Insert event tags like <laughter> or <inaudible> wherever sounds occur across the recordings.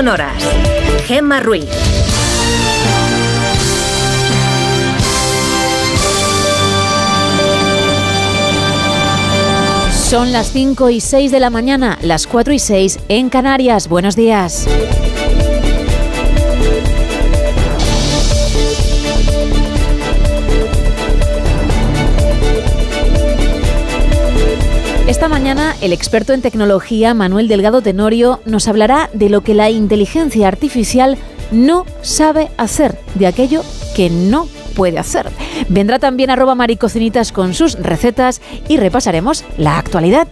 sonoras. Gemma Ruiz. Son las 5 y 6 de la mañana, las 4 y 6 en Canarias. Buenos días. Esta mañana el experto en tecnología Manuel Delgado Tenorio nos hablará de lo que la inteligencia artificial no sabe hacer, de aquello que no puede hacer. Vendrá también arroba maricocinitas con sus recetas y repasaremos la actualidad.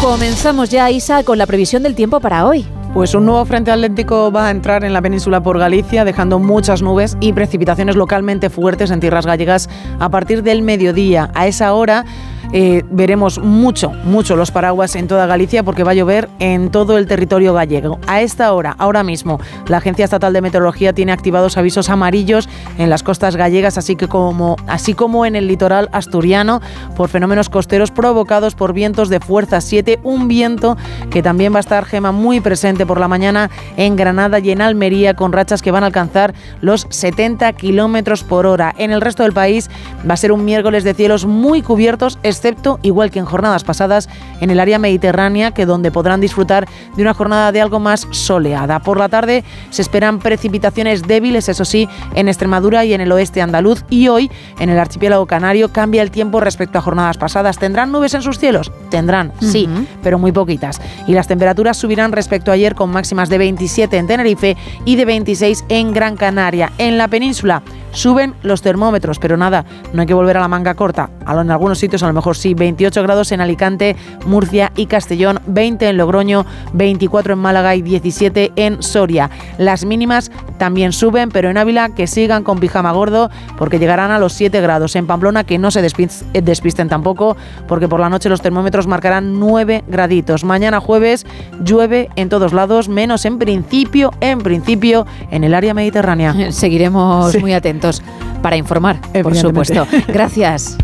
Comenzamos ya, Isa, con la previsión del tiempo para hoy. Pues un nuevo frente atlántico va a entrar en la península por Galicia, dejando muchas nubes y precipitaciones localmente fuertes en tierras gallegas a partir del mediodía. A esa hora eh, veremos mucho, mucho los paraguas en toda Galicia porque va a llover en todo el territorio gallego. A esta hora, ahora mismo, la Agencia Estatal de Meteorología tiene activados avisos amarillos en las costas gallegas, así, que como, así como en el litoral asturiano, por fenómenos costeros provocados por vientos de fuerza 7, un viento que también va a estar gema muy presente por la mañana en Granada y en Almería, con rachas que van a alcanzar los 70 kilómetros por hora. En el resto del país va a ser un miércoles de cielos muy cubiertos, excepto, igual que en jornadas pasadas, en el área mediterránea, que donde podrán disfrutar de una jornada de algo más soleada. Por la tarde se esperan precipitaciones débiles, eso sí, en Extremadura y en el oeste andaluz. Y hoy, en el archipiélago canario, cambia el tiempo respecto a jornadas pasadas. ¿Tendrán nubes en sus cielos? Tendrán, sí, pero muy poquitas. Y las temperaturas subirán respecto a ayer con máximas de 27 en Tenerife y de 26 en Gran Canaria. En la península suben los termómetros, pero nada, no hay que volver a la manga corta. En algunos sitios a lo mejor sí, 28 grados en Alicante, Murcia y Castellón, 20 en Logroño, 24 en Málaga y 17 en Soria. Las mínimas también suben, pero en Ávila que sigan con pijama gordo porque llegarán a los 7 grados. En Pamplona que no se despisten tampoco porque por la noche los termómetros marcarán 9 graditos. Mañana jueves llueve en todos lados, menos en principio, en principio, en el área mediterránea. <laughs> Seguiremos muy atentos para informar, por supuesto. <laughs> Gracias.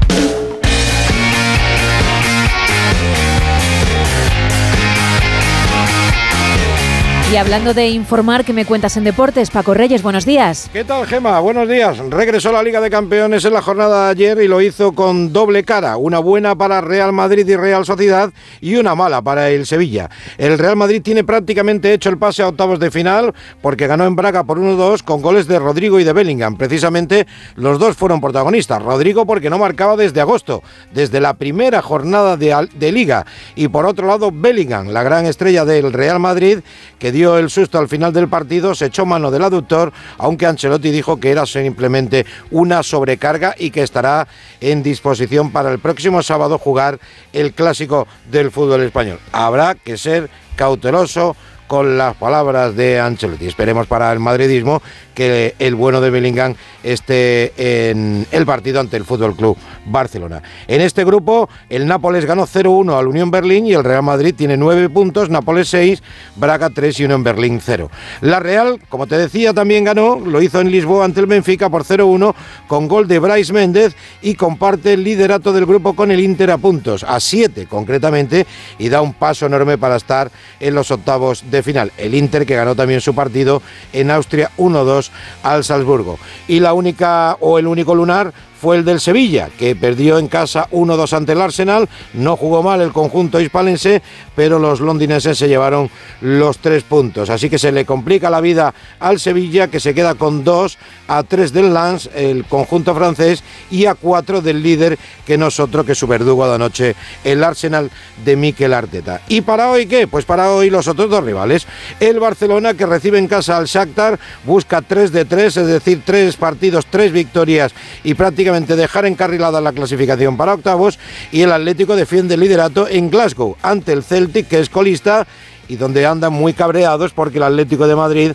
Y hablando de informar, ¿qué me cuentas en deportes? Paco Reyes, buenos días. ¿Qué tal, Gema? Buenos días. Regresó a la Liga de Campeones en la jornada de ayer y lo hizo con doble cara. Una buena para Real Madrid y Real Sociedad y una mala para el Sevilla. El Real Madrid tiene prácticamente hecho el pase a octavos de final porque ganó en Braga por 1-2 con goles de Rodrigo y de Bellingham. Precisamente los dos fueron protagonistas. Rodrigo porque no marcaba desde agosto, desde la primera jornada de, de Liga. Y por otro lado, Bellingham, la gran estrella del Real Madrid, que dio el susto al final del partido, se echó mano del aductor, aunque Ancelotti dijo que era simplemente una sobrecarga y que estará en disposición para el próximo sábado jugar el clásico del fútbol español. Habrá que ser cauteloso con las palabras de Ancelotti. Esperemos para el madridismo que el bueno de Bellingham esté en el partido ante el Fútbol Club Barcelona. En este grupo, el Nápoles ganó 0-1 al Unión Berlín y el Real Madrid tiene 9 puntos, Nápoles 6, Braga 3 y Unión Berlín 0. La Real, como te decía, también ganó, lo hizo en Lisboa ante el Benfica por 0-1 con gol de Bryce Méndez y comparte el liderato del grupo con el Inter a puntos, a 7 concretamente, y da un paso enorme para estar en los octavos de final. El Inter que ganó también su partido en Austria 1-2 al Salzburgo. Y la única o el único lunar fue el del Sevilla, que perdió en casa 1-2 ante el Arsenal. No jugó mal el conjunto hispalense, pero los londinenses se llevaron los tres puntos. Así que se le complica la vida al Sevilla, que se queda con 2 a 3 del Lens, el conjunto francés, y a 4 del líder, que no es otro que su verdugo de anoche, el Arsenal de Mikel Arteta. ¿Y para hoy qué? Pues para hoy los otros dos rivales. El Barcelona, que recibe en casa al Shakhtar, busca 3 de 3, es decir, 3 partidos, 3 victorias y prácticamente dejar encarrilada la clasificación para octavos y el Atlético defiende el liderato en Glasgow ante el Celtic que es colista y donde andan muy cabreados porque el Atlético de Madrid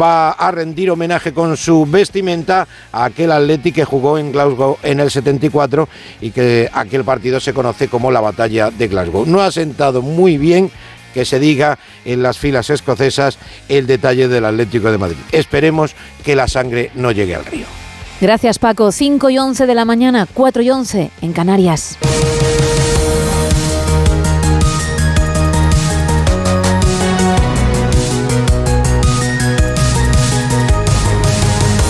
va a rendir homenaje con su vestimenta a aquel Atlético que jugó en Glasgow en el 74 y que aquel partido se conoce como la batalla de Glasgow. No ha sentado muy bien que se diga en las filas escocesas el detalle del Atlético de Madrid. Esperemos que la sangre no llegue al río. Gracias Paco. 5 y 11 de la mañana, 4 y 11 en Canarias.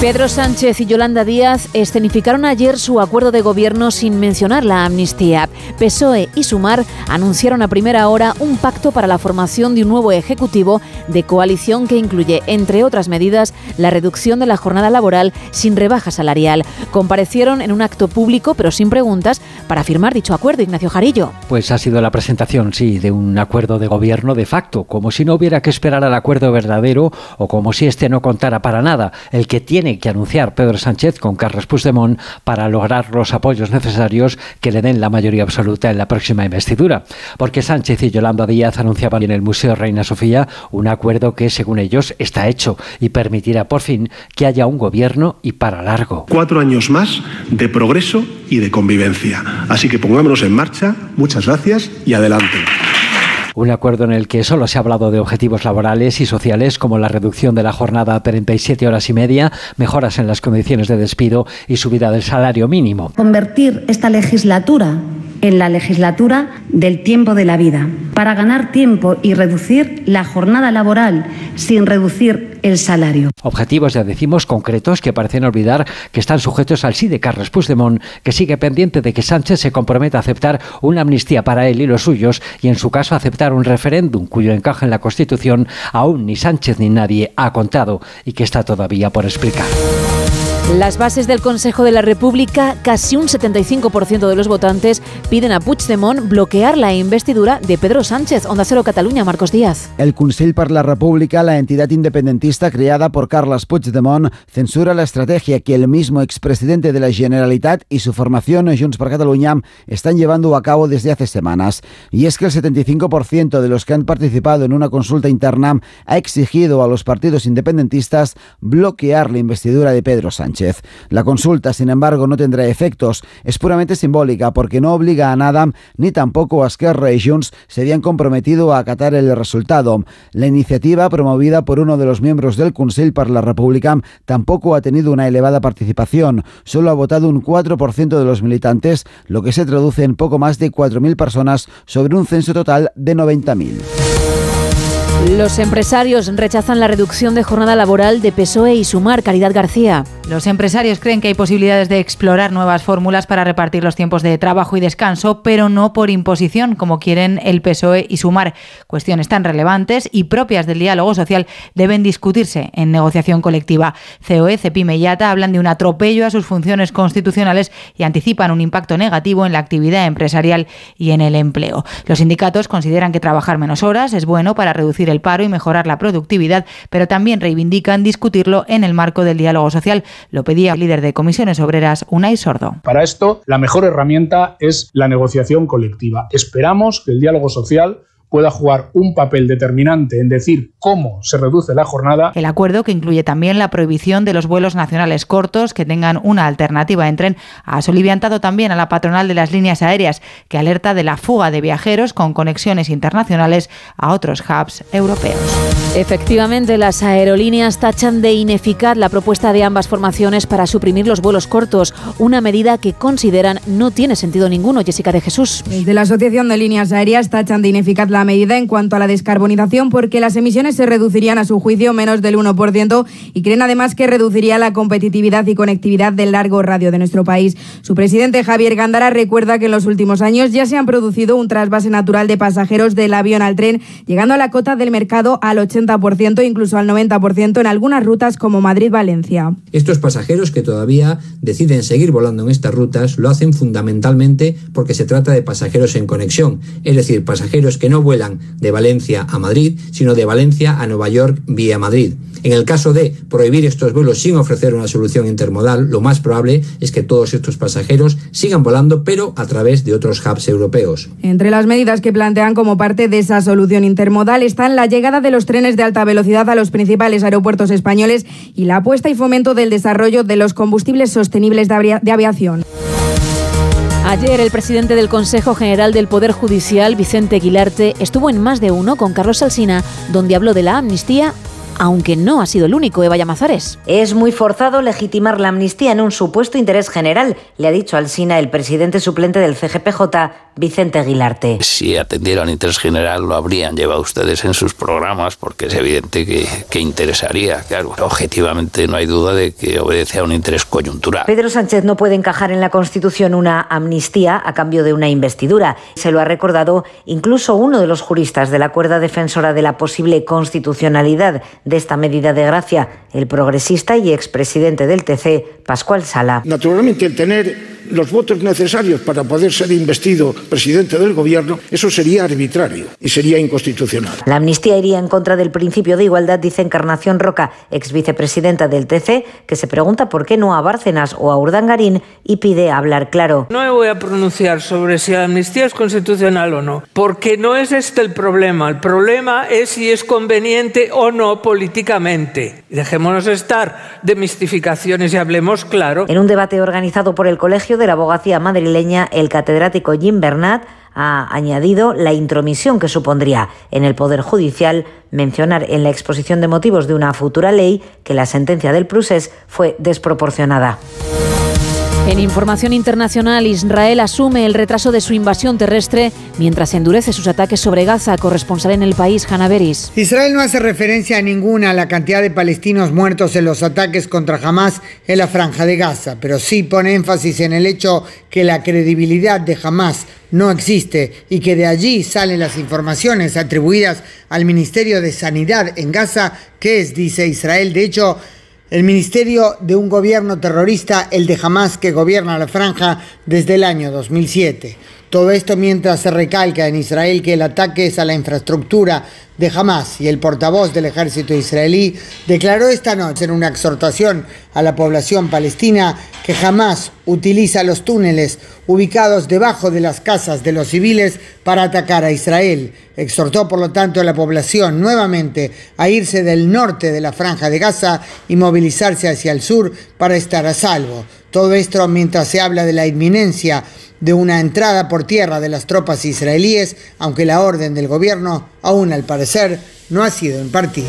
Pedro Sánchez y Yolanda Díaz escenificaron ayer su acuerdo de gobierno sin mencionar la amnistía. PSOE y Sumar anunciaron a primera hora un pacto para la formación de un nuevo ejecutivo de coalición que incluye, entre otras medidas, la reducción de la jornada laboral sin rebaja salarial. Comparecieron en un acto público, pero sin preguntas, para firmar dicho acuerdo, Ignacio Jarillo. Pues ha sido la presentación, sí, de un acuerdo de gobierno de facto, como si no hubiera que esperar al acuerdo verdadero o como si este no contara para nada. El que tiene que anunciar Pedro Sánchez con Carles Puigdemont para lograr los apoyos necesarios que le den la mayoría absoluta en la próxima investidura. Porque Sánchez y Yolanda Díaz anunciaban en el Museo Reina Sofía un acuerdo que, según ellos, está hecho y permitirá por fin que haya un gobierno y para largo. Cuatro años más de progreso y de convivencia. Así que pongámonos en marcha. Muchas gracias y adelante. Un acuerdo en el que solo se ha hablado de objetivos laborales y sociales como la reducción de la jornada a 37 horas y media, mejoras en las condiciones de despido y subida del salario mínimo. Convertir esta legislatura en la legislatura del tiempo de la vida, para ganar tiempo y reducir la jornada laboral sin reducir el salario. Objetivos, ya decimos, concretos que parecen olvidar que están sujetos al sí de Carles Puigdemont, que sigue pendiente de que Sánchez se comprometa a aceptar una amnistía para él y los suyos y, en su caso, aceptar un referéndum cuyo encaje en la Constitución aún ni Sánchez ni nadie ha contado y que está todavía por explicar. Las bases del Consejo de la República, casi un 75% de los votantes piden a Puigdemont bloquear la investidura de Pedro Sánchez. Onda Cero Cataluña, Marcos Díaz. El Consell per la República, la entidad independentista creada por Carles Puigdemont, censura la estrategia que el mismo expresidente de la Generalitat y su formación Junts per Catalunya están llevando a cabo desde hace semanas. Y es que el 75% de los que han participado en una consulta interna ha exigido a los partidos independentistas bloquear la investidura de Pedro Sánchez. La consulta, sin embargo, no tendrá efectos. Es puramente simbólica porque no obliga a nada ni tampoco a Esquerra y Junts se habían comprometido a acatar el resultado. La iniciativa, promovida por uno de los miembros del Consell para la República, tampoco ha tenido una elevada participación. Solo ha votado un 4% de los militantes, lo que se traduce en poco más de 4.000 personas sobre un censo total de 90.000. Los empresarios rechazan la reducción de jornada laboral de PSOE y Sumar. Caridad García. Los empresarios creen que hay posibilidades de explorar nuevas fórmulas para repartir los tiempos de trabajo y descanso, pero no por imposición, como quieren el PSOE y Sumar. Cuestiones tan relevantes y propias del diálogo social deben discutirse en negociación colectiva. COE, CEPIME y ATA hablan de un atropello a sus funciones constitucionales y anticipan un impacto negativo en la actividad empresarial y en el empleo. Los sindicatos consideran que trabajar menos horas es bueno para reducir el paro y mejorar la productividad, pero también reivindican discutirlo en el marco del diálogo social. Lo pedía el líder de comisiones obreras, Unai Sordo. Para esto, la mejor herramienta es la negociación colectiva. Esperamos que el diálogo social pueda jugar un papel determinante en decir cómo se reduce la jornada. El acuerdo, que incluye también la prohibición de los vuelos nacionales cortos que tengan una alternativa en tren, ha soliviantado también a la patronal de las líneas aéreas, que alerta de la fuga de viajeros con conexiones internacionales a otros hubs europeos. Efectivamente, las aerolíneas tachan de ineficaz la propuesta de ambas formaciones para suprimir los vuelos cortos, una medida que consideran no tiene sentido ninguno. Jessica de Jesús. De la Asociación de Líneas Aéreas tachan de ineficaz la medida en cuanto a la descarbonización porque las emisiones se reducirían a su juicio menos del 1% y creen además que reduciría la competitividad y conectividad del largo radio de nuestro país. Su presidente Javier Gándara recuerda que en los últimos años ya se han producido un trasvase natural de pasajeros del avión al tren, llegando a la cota del mercado al 80%, incluso al 90% en algunas rutas como Madrid-Valencia. Estos pasajeros que todavía deciden seguir volando en estas rutas lo hacen fundamentalmente porque se trata de pasajeros en conexión, es decir, pasajeros que no vuelan de Valencia a Madrid, sino de Valencia a Nueva York vía Madrid. En el caso de prohibir estos vuelos sin ofrecer una solución intermodal, lo más probable es que todos estos pasajeros sigan volando, pero a través de otros hubs europeos. Entre las medidas que plantean como parte de esa solución intermodal están la llegada de los trenes de alta velocidad a los principales aeropuertos españoles y la apuesta y fomento del desarrollo de los combustibles sostenibles de aviación. Ayer el presidente del Consejo General del Poder Judicial, Vicente Aguilarte, estuvo en más de uno con Carlos Alsina, donde habló de la amnistía aunque no ha sido el único, Eva Llamazares. Es muy forzado legitimar la amnistía en un supuesto interés general, le ha dicho al SINA el presidente suplente del CGPJ, Vicente Aguilarte. Si atendieran interés general lo habrían llevado ustedes en sus programas porque es evidente que, que interesaría. Claro, objetivamente no hay duda de que obedece a un interés coyuntural. Pedro Sánchez no puede encajar en la Constitución una amnistía a cambio de una investidura. Se lo ha recordado incluso uno de los juristas de la cuerda defensora de la posible constitucionalidad de esta medida de gracia, el progresista y expresidente del TC, Pascual Sala. Naturalmente, el tener los votos necesarios para poder ser investido presidente del gobierno, eso sería arbitrario y sería inconstitucional. La amnistía iría en contra del principio de igualdad, dice Encarnación Roca, ex vicepresidenta del TC, que se pregunta por qué no a Bárcenas o a Urdangarín y pide hablar claro. No me voy a pronunciar sobre si la amnistía es constitucional o no, porque no es este el problema. El problema es si es conveniente o no políticamente. Dejémonos estar de mistificaciones y hablemos claro. En un debate organizado por el Colegio de la Abogacía Madrileña, el catedrático Jim Bernat ha añadido la intromisión que supondría en el Poder Judicial mencionar en la exposición de motivos de una futura ley que la sentencia del Prusés fue desproporcionada. En información internacional, Israel asume el retraso de su invasión terrestre mientras endurece sus ataques sobre Gaza, corresponsal en el país, Hanna Beris. Israel no hace referencia a ninguna a la cantidad de palestinos muertos en los ataques contra Hamas en la franja de Gaza, pero sí pone énfasis en el hecho que la credibilidad de Hamas no existe y que de allí salen las informaciones atribuidas al Ministerio de Sanidad en Gaza, que es, dice Israel, de hecho, el ministerio de un gobierno terrorista, el de Hamas que gobierna la franja desde el año 2007. Todo esto mientras se recalca en Israel que el ataque es a la infraestructura de Hamas y el portavoz del ejército israelí declaró esta noche en una exhortación a la población palestina que Hamas utiliza los túneles ubicados debajo de las casas de los civiles para atacar a Israel. Exhortó por lo tanto a la población nuevamente a irse del norte de la franja de Gaza y movilizarse hacia el sur para estar a salvo. Todo esto mientras se habla de la inminencia de una entrada por tierra de las tropas israelíes, aunque la orden del gobierno aún al parecer no ha sido impartida.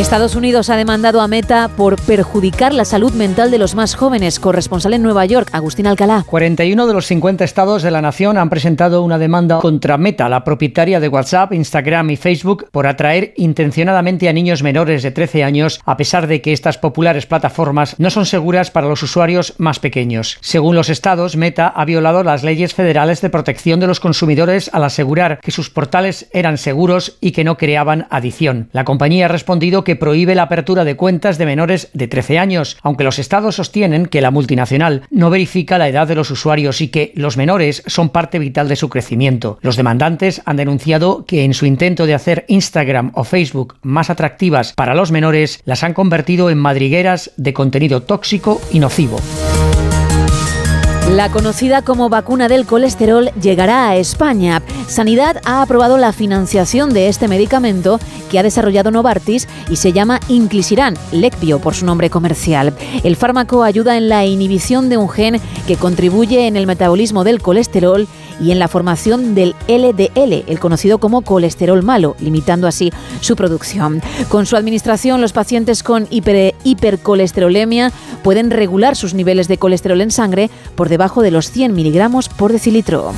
Estados Unidos ha demandado a Meta por perjudicar la salud mental de los más jóvenes. Corresponsal en Nueva York, Agustín Alcalá. 41 de los 50 estados de la nación han presentado una demanda contra Meta, la propietaria de WhatsApp, Instagram y Facebook, por atraer intencionadamente a niños menores de 13 años, a pesar de que estas populares plataformas no son seguras para los usuarios más pequeños. Según los estados, Meta ha violado las leyes federales de protección de los consumidores al asegurar que sus portales eran seguros y que no creaban adicción. La compañía ha respondido que prohíbe la apertura de cuentas de menores de 13 años, aunque los estados sostienen que la multinacional no verifica la edad de los usuarios y que los menores son parte vital de su crecimiento. Los demandantes han denunciado que en su intento de hacer Instagram o Facebook más atractivas para los menores, las han convertido en madrigueras de contenido tóxico y nocivo. La conocida como vacuna del colesterol llegará a España. Sanidad ha aprobado la financiación de este medicamento que ha desarrollado Novartis y se llama Inclisiran, Lecpio por su nombre comercial. El fármaco ayuda en la inhibición de un gen que contribuye en el metabolismo del colesterol y en la formación del LDL, el conocido como colesterol malo, limitando así su producción. Con su administración, los pacientes con hiper, hipercolesterolemia pueden regular sus niveles de colesterol en sangre por debajo de los 100 miligramos por decilitro.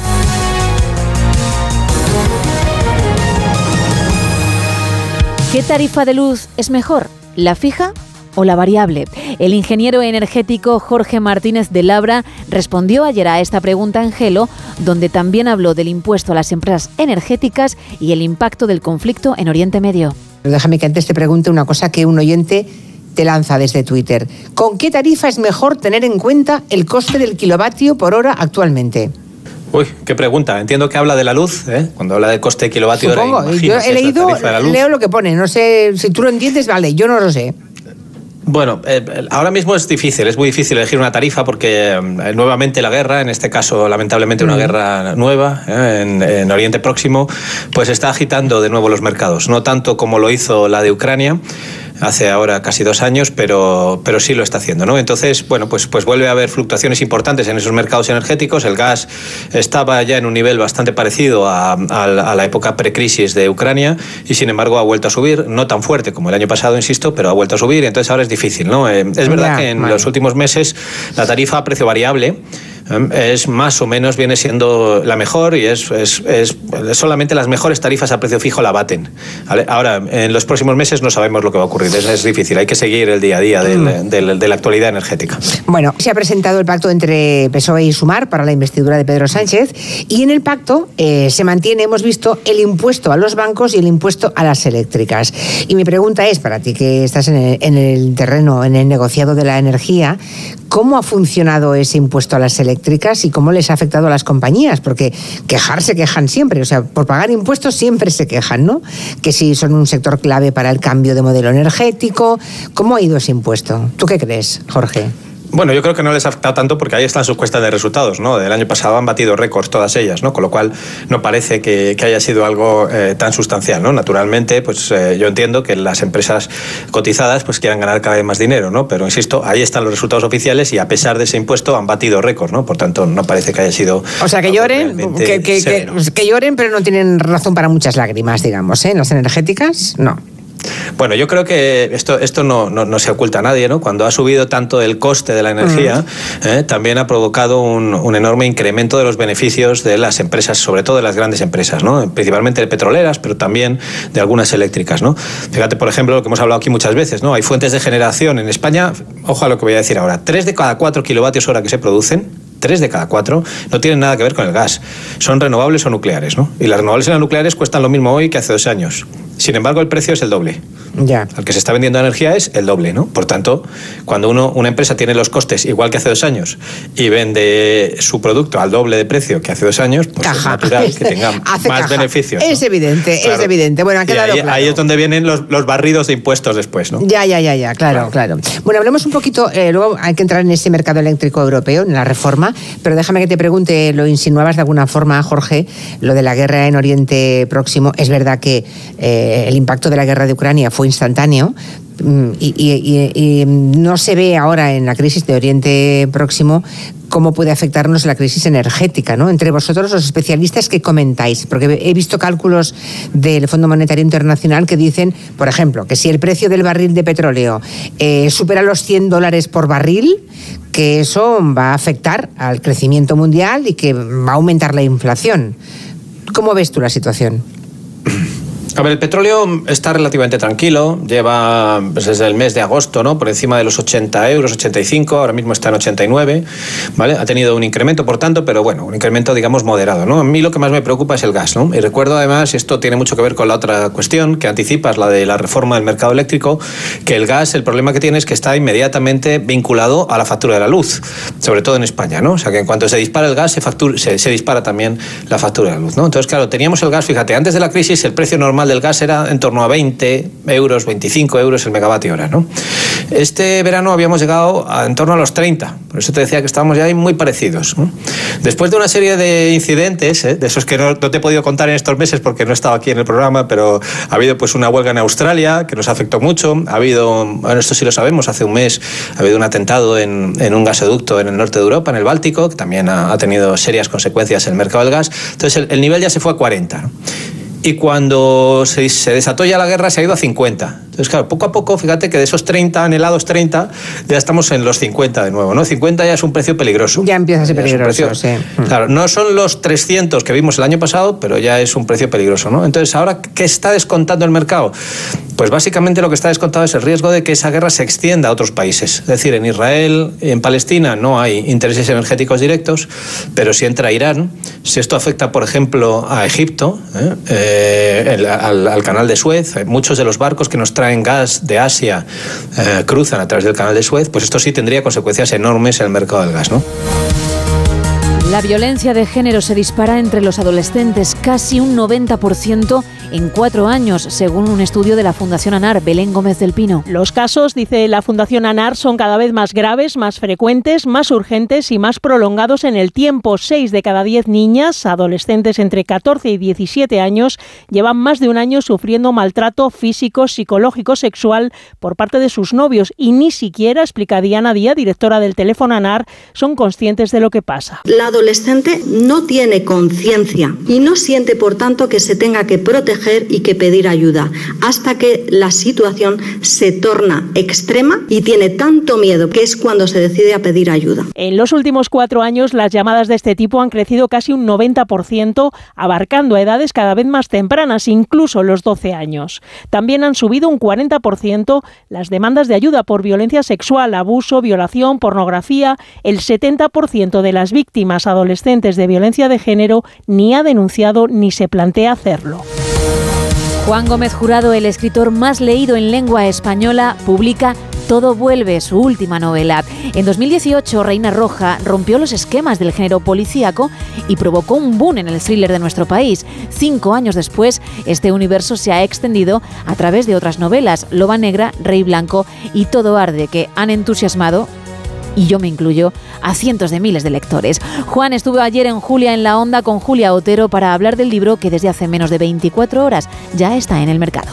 ¿Qué tarifa de luz es mejor? ¿La fija o la variable? El ingeniero energético Jorge Martínez de Labra respondió ayer a esta pregunta en Gelo, donde también habló del impuesto a las empresas energéticas y el impacto del conflicto en Oriente Medio. Déjame que antes te pregunte una cosa que un oyente te lanza desde Twitter. ¿Con qué tarifa es mejor tener en cuenta el coste del kilovatio por hora actualmente? Uy, qué pregunta. Entiendo que habla de la luz, ¿eh? Cuando habla de coste de kilovatio hora. Supongo. imagino Yo he leído, leo lo que pone. No sé si tú lo entiendes, vale. Yo no lo sé. Bueno, eh, ahora mismo es difícil, es muy difícil elegir una tarifa porque eh, nuevamente la guerra, en este caso lamentablemente una guerra nueva eh, en, en Oriente Próximo, pues está agitando de nuevo los mercados. No tanto como lo hizo la de Ucrania, hace ahora casi dos años, pero, pero sí lo está haciendo. ¿no? Entonces, bueno, pues, pues vuelve a haber fluctuaciones importantes en esos mercados energéticos. El gas estaba ya en un nivel bastante parecido a, a la época precrisis de Ucrania y sin embargo ha vuelto a subir, no tan fuerte como el año pasado, insisto, pero ha vuelto a subir entonces ahora es difícil. ¿no? Eh, es verdad que en los últimos meses la tarifa a precio variable es más o menos viene siendo la mejor y es, es, es, solamente las mejores tarifas a precio fijo la baten. Ahora, en los próximos meses no sabemos lo que va a ocurrir, es, es difícil, hay que seguir el día a día del, mm. del, de la actualidad energética. Bueno, se ha presentado el pacto entre PSOE y Sumar para la investidura de Pedro Sánchez y en el pacto eh, se mantiene, hemos visto, el impuesto a los bancos y el impuesto a las eléctricas. Y mi pregunta es, para ti que estás en el, en el terreno, en el negociado de la energía, ¿cómo ha funcionado ese impuesto a las eléctricas? y cómo les ha afectado a las compañías, porque quejarse quejan siempre, o sea, por pagar impuestos siempre se quejan, ¿no? Que si son un sector clave para el cambio de modelo energético, ¿cómo ha ido ese impuesto? ¿Tú qué crees, Jorge? Bueno, yo creo que no les ha afectado tanto porque ahí están sus cuestas de resultados, ¿no? Del año pasado han batido récords todas ellas, ¿no? Con lo cual no parece que, haya sido algo eh, tan sustancial, ¿no? Naturalmente, pues eh, yo entiendo que las empresas cotizadas pues quieran ganar cada vez más dinero, ¿no? Pero insisto, ahí están los resultados oficiales y a pesar de ese impuesto han batido récords, ¿no? Por tanto, no parece que haya sido... O sea, que lloren, que, que, lloren, pero no tienen razón para muchas lágrimas, digamos, ¿eh? En las energéticas, no. Bueno, yo creo que esto, esto no, no, se oculta a nadie, ¿no? Cuando ha subido tanto el coste de la energía, ¿eh? también ha provocado un, un, enorme incremento de los beneficios de las empresas, sobre todo de las grandes empresas, ¿no? Principalmente de petroleras, pero también de algunas eléctricas, ¿no? Fíjate, por ejemplo, lo que hemos hablado aquí muchas veces, ¿no? Hay fuentes de generación en España, ojo a lo que voy a decir ahora, tres de cada cuatro kilovatios hora que se producen tres de cada cuatro, no tienen nada que ver con el gas. Son renovables o nucleares, ¿no? Y las renovables y las nucleares cuestan lo mismo hoy que hace dos años. Sin embargo, el precio es el doble. Ya. Al que se está vendiendo energía es el doble, ¿no? Por tanto, cuando uno, una empresa tiene los costes igual que hace dos años y vende su producto al doble de precio que hace dos años, pues es natural que tenga <laughs> más beneficios. Es evidente, es evidente. Bueno, ha quedado ahí, ahí, es donde vienen los, los, barridos de impuestos después, ¿no? Ya, ya, ya, ya, claro, claro. Bueno, hablemos un poquito, eh, luego hay que entrar en ese mercado eléctrico europeo, en la reforma, pero déjame que te pregunte, lo insinuabas de alguna forma, Jorge, lo de la guerra en Oriente Próximo. Es verdad que eh, el impacto de la guerra de Ucrania fue instantáneo, mm, y, no se ve ahora en la crisis de Oriente Próximo cómo puede afectarnos la crisis energética, ¿no? Entre vosotros, los especialistas, ¿qué comentáis? Porque he visto cálculos del Fondo Monetario Internacional que dicen, por ejemplo, que si el precio del barril de petróleo eh, supera los 100 dólares por barril, que eso va a afectar al crecimiento mundial y que va a aumentar la inflación. ¿Cómo ves tú la situación? <coughs> A ver, el petróleo está relativamente tranquilo, lleva pues, desde el mes de agosto, ¿no? Por encima de los 80 euros, 85, ahora mismo está en 89, ¿vale? Ha tenido un incremento, por tanto, pero bueno, un incremento, digamos, moderado, ¿no? A mí lo que más me preocupa es el gas, ¿no? Y recuerdo además, y esto tiene mucho que ver con la otra cuestión que anticipas, la de la reforma del mercado eléctrico, que el gas, el problema que tiene es que está inmediatamente vinculado a la factura de la luz, sobre todo en España, ¿no? O sea, que en cuanto se dispara el gas, se, factura, se, se dispara también la factura de la luz, ¿no? Entonces, claro, teníamos el gas, fíjate, antes de la crisis el precio normal del gas era en torno a 20 euros, 25 euros el megavatio hora. Este verano habíamos llegado a, en torno a los 30, por eso te decía que estábamos ya muy parecidos. Después de una serie de incidentes, ¿eh? de esos que no, te he podido contar en estos meses porque no he estado aquí en el programa, pero ha habido pues una huelga en Australia que nos afectó mucho, ha habido, bueno, esto sí lo sabemos, hace un mes ha habido un atentado en, un gasoducto en el norte de Europa, en el Báltico, que también ha, tenido serias consecuencias en el mercado del gas. Entonces el nivel ya se fue a 40 y cuando se, se, desató ya la guerra se ha ido a 50. Entonces, claro, poco a poco, fíjate que de esos 30 anhelados 30, ya estamos en los 50 de nuevo, ¿no? 50 ya es un precio peligroso. Ya empieza a ser peligroso, sí. Claro, no son los 300 que vimos el año pasado, pero ya es un precio peligroso, ¿no? Entonces, ahora, ¿qué está descontando el mercado? Pues básicamente lo que está descontado es el riesgo de que esa guerra se extienda a otros países. Es decir, en Israel en Palestina no hay intereses energéticos directos, pero si entra Irán, si esto afecta, por ejemplo, a Egipto, ¿eh? Eh, al, al, canal de Suez, eh, muchos de los barcos que nos traen gas de Asia cruzan a través del canal de Suez, pues esto sí tendría consecuencias enormes en el mercado del gas, ¿no? La violencia de género se dispara entre los adolescentes, casi un 90% en cuatro años, según un estudio de la Fundación ANAR. Belén Gómez del Pino. Los casos, dice la Fundación ANAR, son cada vez más graves, más frecuentes, más urgentes y más prolongados en el tiempo. Seis de cada diez niñas, adolescentes entre 14 y 17 años, llevan más de un año sufriendo maltrato físico, psicológico, sexual por parte de sus novios y ni siquiera, explica Diana Díaz, directora del teléfono ANAR, son conscientes de lo que pasa. La adolescente no tiene conciencia y no siente, por tanto, que se tenga que proteger y que pedir ayuda, hasta que la situación se torna extrema y tiene tanto miedo que es cuando se decide a pedir ayuda. En los últimos cuatro años, las llamadas de este tipo han crecido casi un 90%, abarcando a edades cada vez más tempranas, incluso los 12 años. También han subido un 40% las demandas de ayuda por violencia sexual, abuso, violación, pornografía. El 70% de las víctimas adolescentes de violencia de género ni ha denunciado ni se plantea hacerlo. Juan Gómez Jurado, el escritor más leído en lengua española, publica Todo vuelve, su última novela. En 2018, Reina Roja rompió los esquemas del género policíaco y provocó un boom en el thriller de nuestro país. Cinco años después, este universo se ha extendido a través de otras novelas, Loba Negra, Rey Blanco y Todo Arde, que han entusiasmado y yo me incluyo, a cientos de miles de lectores. Juan estuvo ayer en Julia en la Onda con Julia Otero para hablar del libro que desde hace menos de 24 horas ya está en el mercado.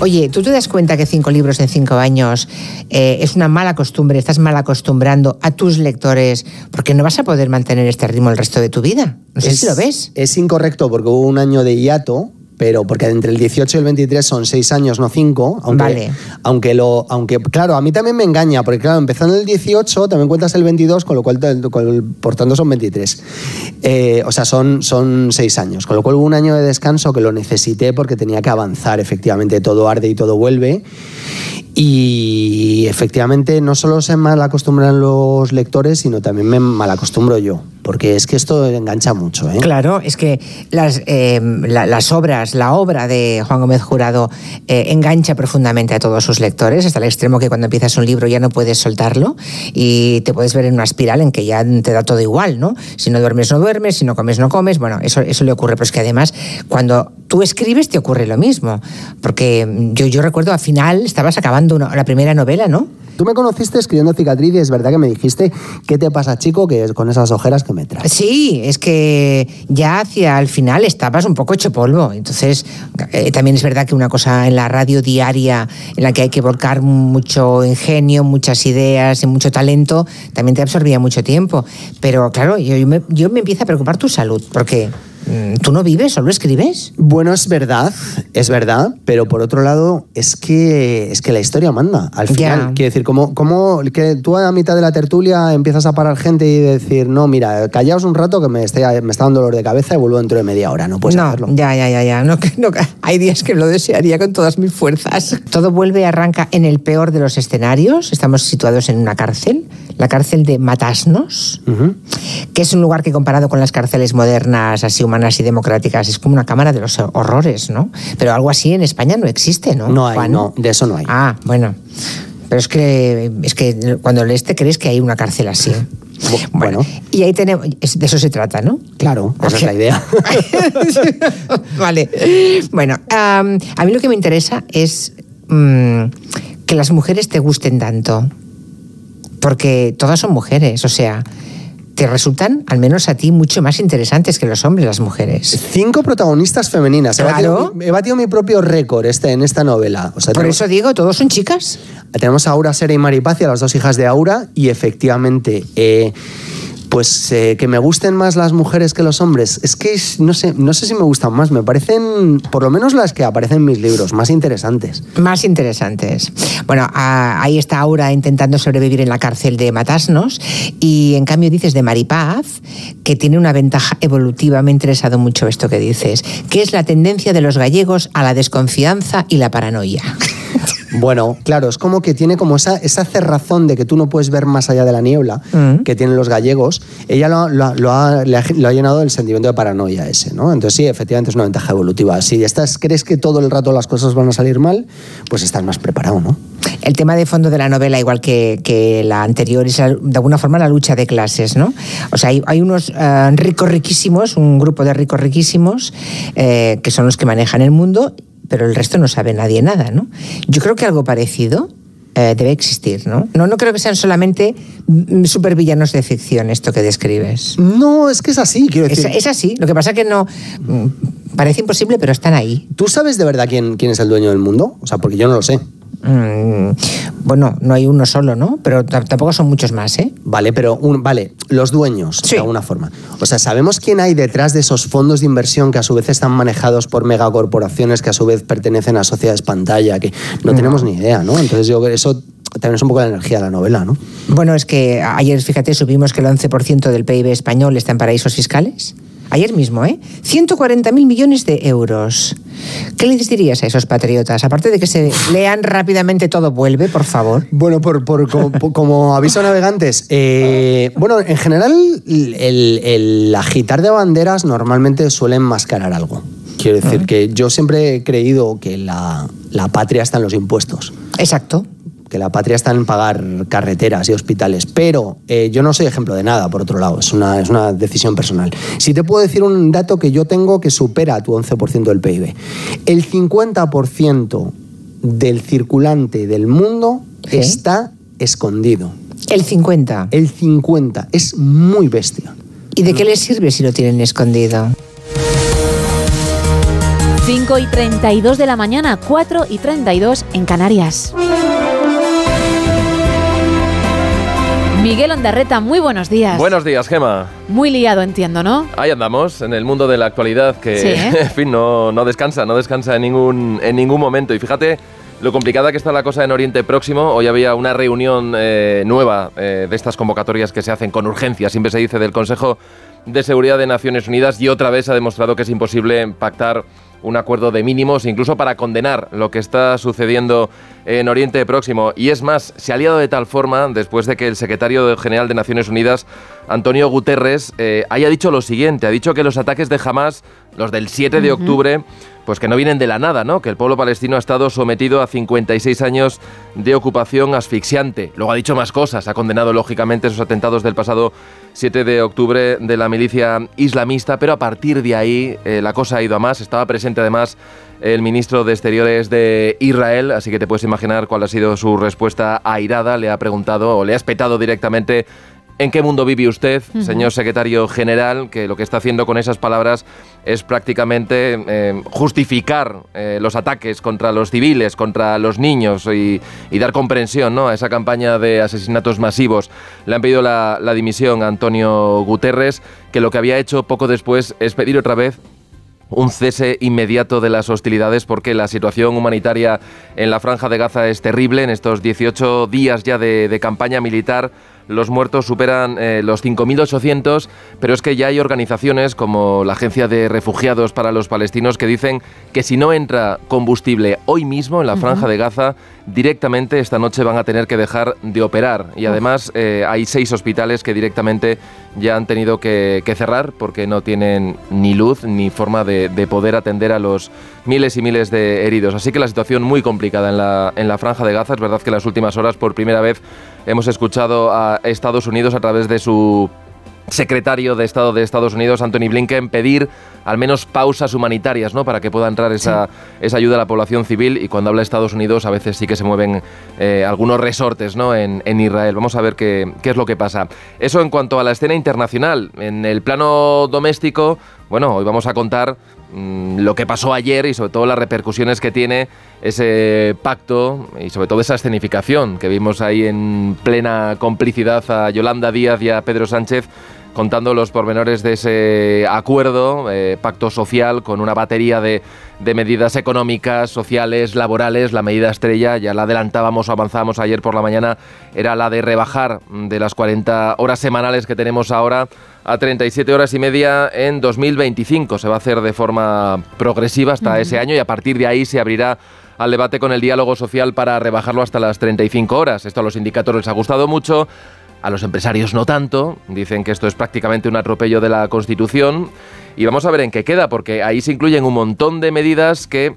Oye, ¿tú te das cuenta que cinco libros en cinco años eh, es una mala costumbre? Estás mal acostumbrando a tus lectores porque no vas a poder mantener este ritmo el resto de tu vida. No sé es, si lo ves. Es incorrecto porque hubo un año de hiato pero porque entre el 18 y el 23 son 6 años, no 5. Aunque, Vale. Aunque, lo, aunque, claro, a mí también me engaña, porque claro, empezando el 18 también cuentas el 22, con lo cual, por tanto, son 23. Eh, o sea, son, son 6 años, con lo cual hubo un año de descanso que lo necesité porque tenía que avanzar, efectivamente, todo arde y todo vuelve. Y efectivamente no solo se mal acostumbran los lectores, sino también me malacostumbro yo, porque es que esto engancha mucho. ¿eh? Claro, es que las, eh, obras, la obra de Juan Gómez Jurado eh, engancha profundamente a todos sus lectores, hasta el extremo que cuando empiezas un libro ya no puedes soltarlo y te puedes ver en una espiral en que ya te da todo igual, ¿no? Si no duermes, no duermes, si no comes, no comes, bueno, eso, eso le ocurre, pero es que además cuando tú escribes te ocurre lo mismo, porque yo, yo recuerdo al final estabas acabando la primera novela, ¿no? Tú me conociste escribiendo cicatriz y es verdad que me dijiste, ¿qué te pasa, chico? Que con esas ojeras que me traes. Sí, es que ya hacia el final estabas un poco hecho polvo. Entonces, eh, también es verdad que una cosa en la radio diaria, en la que hay que volcar mucho ingenio, muchas ideas y mucho talento, también te absorbía mucho tiempo. Pero claro, yo, yo me, yo me empieza a preocupar tu salud, porque tú no vives, solo escribes. Bueno, es verdad, es verdad, pero por otro lado, es que, es que la historia manda. Al final, Ya. quiero decir, como, como que tú a mitad de la tertulia empiezas a parar gente y decir, no, mira, callaos un rato que me, esté- me está dando dolor de cabeza y vuelvo dentro de media hora. No puedes no, hacerlo. ya, ya, ya, ya. No, no, hay días que lo desearía con todas mis fuerzas. Todo vuelve y arranca en el peor de los escenarios. Estamos situados en una cárcel, la cárcel de Matasnos, que es un lugar que comparado con las cárceles modernas, así humanas y democráticas, es como una cámara de los horrores, ¿no? Pero algo así en España no existe, ¿no? No hay, Juan? no, de eso no hay. Ah, bueno. Pero es que, es que cuando lees te crees que hay una cárcel así. Bueno, Y ahí tenemos, de eso se trata, ¿no? claro, esa es la idea. <laughs> vale. Bueno, a mí lo que me interesa es mm, que las mujeres te gusten tanto. Porque todas son mujeres, o sea, te resultan, al menos a ti, mucho más interesantes que los hombres, las mujeres. Cinco protagonistas femeninas. He, Claro. batido, he batido mi propio récord este, en esta novela. O sea, Por tenemos- eso digo, todos son chicas. Tenemos a Aura, Sera y Maripacia, las dos hijas de Aura, y efectivamente, eh, pues eh, que me gusten más las mujeres que los hombres. Es que no sé, no sé si me gustan más, me parecen, por lo menos las que aparecen en mis libros, más interesantes. Más interesantes. Bueno, ahí está Aura intentando sobrevivir en la cárcel de Matasnos y en cambio dices de Maripaz que tiene una ventaja evolutiva. Me ha interesado mucho esto que dices, que es la tendencia de los gallegos a la desconfianza y la paranoia. Bueno, claro, es como que tiene como esa, esa cerrazón de que tú no puedes ver más allá de la niebla Mm. que tienen los gallegos. Ella lo, lo- lo ha, le ha- lo ha llenado el sentimiento de paranoia ese, ¿no? Entonces sí, efectivamente es una ventaja evolutiva. Si estás, crees que todo el rato las cosas van a salir mal, pues estás más preparado, ¿no? El tema de fondo de la novela, igual que, que la anterior, es de alguna forma la lucha de clases, ¿no? O sea, hay, hay unos eh, ricos riquísimos, un grupo de ricos riquísimos, eh, que son los que manejan el mundo, pero el resto no sabe nadie nada, ¿no? Yo creo que algo parecido eh, debe existir, ¿no? ¿no? No creo que sean solamente mm, supervillanos de ficción esto que describes. No, es que es así, quiero Es, decir. es así, lo que pasa que no... mm, Parece imposible, pero están ahí. ¿Tú sabes de verdad quién, quién es el dueño del mundo? O sea, porque yo no lo sé. Mm, bueno, no hay uno solo, ¿no? Pero tampoco son muchos más, ¿eh? Vale, pero un, vale, los dueños, de alguna forma. O sea, ¿sabemos quién hay detrás de esos fondos de inversión que a su vez están manejados por megacorporaciones que a su vez pertenecen a sociedades pantalla? Que no, tenemos ni idea, ¿no? Entonces yo eso también es un poco la energía de la novela, ¿no? Bueno, es que ayer, fíjate, supimos que el 11% del PIB español está en paraísos fiscales. Ayer mismo, ¿eh? 140.000 millones de euros. ¿Qué les dirías a esos patriotas? Aparte de que se lean rápidamente todo vuelve, por favor. Bueno, por, por- como, por- como aviso a navegantes, eh, bueno, en general el, el agitar de banderas normalmente suele enmascarar algo. Quiero decir que yo siempre he creído que la, la patria está en los impuestos. Exacto. Que la patria está en pagar carreteras y hospitales. Pero eh, yo no soy ejemplo de nada, por otro lado. Es una, es una decisión personal. Si te puedo decir un dato que yo tengo que supera tu 11% del PIB. El 50% del circulante del mundo está escondido. El 50. El 50. Es muy bestia. ¿Y de qué les sirve si lo tienen escondido? 5 y 32 de la mañana, 4 y 32 en Canarias. Miguel Ondarreta, muy buenos días. Buenos días, Gema. Muy liado, entiendo, ¿no? Ahí andamos, en el mundo de la actualidad que, Sí, ¿eh? <laughs> en fin, no, no descansa, no descansa en ningún, en ningún momento. Y fíjate lo complicada que está la cosa en Oriente Próximo. Hoy había una reunión eh, nueva eh, de estas convocatorias que se hacen con urgencia, siempre se dice, del Consejo de Seguridad de Naciones Unidas y otra vez ha demostrado que es imposible pactar un acuerdo de mínimos, incluso para condenar lo que está sucediendo en Oriente Próximo. Y es más, se ha liado de tal forma, después de que el secretario general de Naciones Unidas, Antonio Guterres, eh, haya dicho lo siguiente, ha dicho que los ataques de Hamas, los del 7 de octubre, pues que no vienen de la nada, ¿no? Que el pueblo palestino ha estado sometido a 56 años de ocupación asfixiante. Luego ha dicho más cosas, ha condenado lógicamente esos atentados del pasado 7 de octubre de la milicia islamista, pero a partir de ahí eh, la cosa ha ido a más. Estaba presente además el ministro de Exteriores de Israel, así que te puedes imaginar cuál ha sido su respuesta airada. Le ha preguntado o le ha espetado directamente ¿En qué mundo vive usted, señor secretario general? Que lo que está haciendo con esas palabras es prácticamente eh, justificar eh, los ataques contra los civiles, contra los niños y, y dar comprensión ¿no? a esa campaña de asesinatos masivos. Le han pedido la, la dimisión a Antonio Guterres, que lo que había hecho poco después es pedir otra vez un cese inmediato de las hostilidades porque la situación humanitaria en la franja de Gaza es terrible. En estos 18 días ya de, de campaña militar, los muertos superan eh, los 5.800, pero es que ya hay organizaciones como la Agencia de Refugiados para los Palestinos que dicen que si no entra combustible hoy mismo en la franja de Gaza, directamente esta noche van a tener que dejar de operar. Y además eh, hay seis hospitales que directamente ya han tenido que, cerrar porque no tienen ni luz ni forma de, de poder atender a los miles y miles de heridos. Así que la situación muy complicada en la, en la franja de Gaza. Es verdad que en las últimas horas por primera vez hemos escuchado a Estados Unidos a través de su secretario de Estado de Estados Unidos, Anthony Blinken, pedir al menos pausas humanitarias, ¿no? Para que pueda entrar esa, esa ayuda a la población civil. Y cuando habla Estados Unidos, a veces sí que se mueven eh, algunos resortes, ¿no? En, en Israel. Vamos a ver qué, qué es lo que pasa. Eso en cuanto a la escena internacional. En el plano doméstico, bueno, hoy vamos a contar mm, lo que pasó ayer y sobre todo las repercusiones que tiene ese pacto y sobre todo esa escenificación que vimos ahí en plena complicidad a Yolanda Díaz y a Pedro Sánchez contando los pormenores de ese acuerdo, eh, pacto social, con una batería de, de medidas económicas, sociales, laborales. La medida estrella, ya la adelantábamos o avanzábamos ayer por la mañana, era la de rebajar de las 40 horas semanales que tenemos ahora a 37 horas y media en 2025. Se va a hacer de forma progresiva hasta ese año y a partir de ahí se abrirá al debate con el diálogo social para rebajarlo hasta las 35 horas. Esto a los sindicatos les ha gustado mucho. A los empresarios no tanto, dicen que esto es prácticamente un atropello de la Constitución y vamos a ver en qué queda, porque ahí se incluyen un montón de medidas que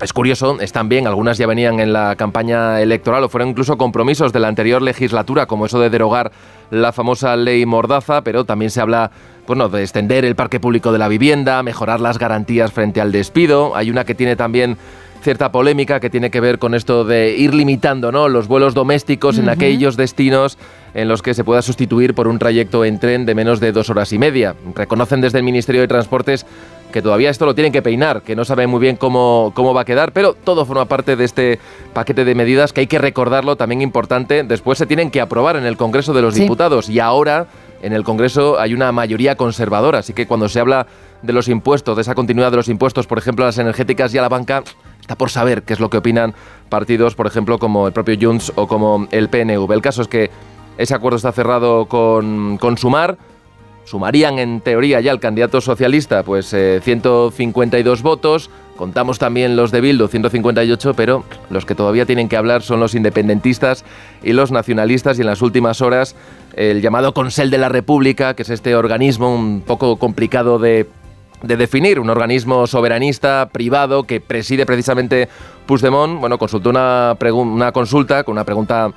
es curioso, están bien, algunas ya venían en la campaña electoral o fueron incluso compromisos de la anterior legislatura, como eso de derogar la famosa ley Mordaza, pero también se habla bueno, de extender el parque público de la vivienda, mejorar las garantías frente al despido. Hay una que tiene también cierta polémica que tiene que ver con esto de ir limitando ¿no? los vuelos domésticos en aquellos destinos en los que se pueda sustituir por un trayecto en tren de menos de dos horas y media. Reconocen desde el Ministerio de Transportes que todavía esto lo tienen que peinar, que no saben muy bien cómo, cómo va a quedar, pero todo forma parte de este paquete de medidas que hay que recordarlo, también importante, después se tienen que aprobar en el Congreso de los Diputados y ahora en el Congreso hay una mayoría conservadora, así que cuando se habla de los impuestos, de esa continuidad de los impuestos, por ejemplo, a las energéticas y a la banca, está por saber qué es lo que opinan partidos, por ejemplo, como el propio Junts o como el PNV. El caso es que ese acuerdo está cerrado con, con Sumar. Sumarían en teoría ya el candidato socialista pues 152 eh, votos. Contamos también los de Bildu, 158, pero los que todavía tienen que hablar son los independentistas y los nacionalistas y en las últimas horas el llamado Consell de la República, que es este organismo un poco complicado de de definir un organismo soberanista privado que preside precisamente Puigdemont, bueno, consultó una consulta con una pregunta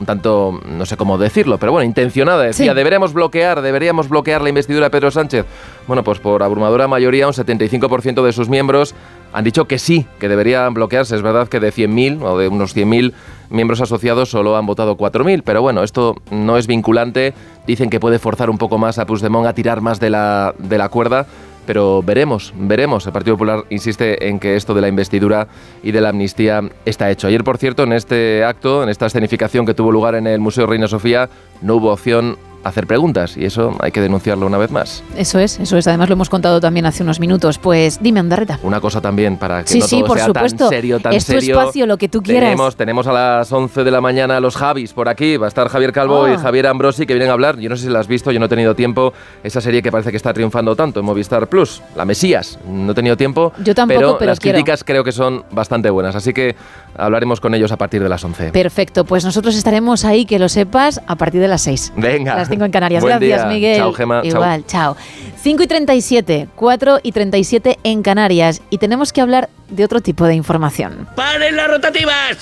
un tanto, no sé cómo decirlo, pero bueno, intencionada. Decía, deberíamos bloquear, deberíamos bloquear la investidura de Pedro Sánchez. Bueno, pues por abrumadora mayoría, un 75% de sus miembros han dicho que sí, que deberían bloquearse. Es verdad que de 100.000 o de unos 100.000 miembros asociados solo han votado 4.000, pero bueno, esto no es vinculante. Dicen que puede forzar un poco más a Puigdemont a tirar más de la, de la cuerda pero veremos, veremos. El Partido Popular insiste en que esto de la investidura y de la amnistía está hecho. Ayer, por cierto, en este acto, en esta escenificación que tuvo lugar en el Museo Reina Sofía, no hubo opción hacer preguntas y eso hay que denunciarlo una vez más. Eso es, eso es. Además lo hemos contado también hace unos minutos. Pues dime, Andarreta. Una cosa también para que sí, no sí, todo por sea supuesto. tan serio, tan es tu serio. espacio, lo que tú quieras. Tenemos, tenemos a las 11 de la mañana a los Javis por aquí. Va a estar Javier Calvo y Ah. Javier Ambrosi que vienen a hablar. Yo no sé si la has visto, yo no he tenido tiempo. Esa serie que parece que está triunfando tanto en Movistar Plus, La Mesías. No he tenido tiempo. Yo tampoco, pero las quiero. críticas creo que son bastante buenas. Así que hablaremos con ellos a partir de las 11. Perfecto, pues nosotros estaremos ahí, que lo sepas, a partir de las 6. Venga. Las 5 en Canarias. Buen Gracias, día. Miguel. Chao, Gema. Chao. Igual, chao. 5 y 37, 4 y 37 en Canarias. Y tenemos que hablar de otro tipo de información. ¡Paren las rotativas!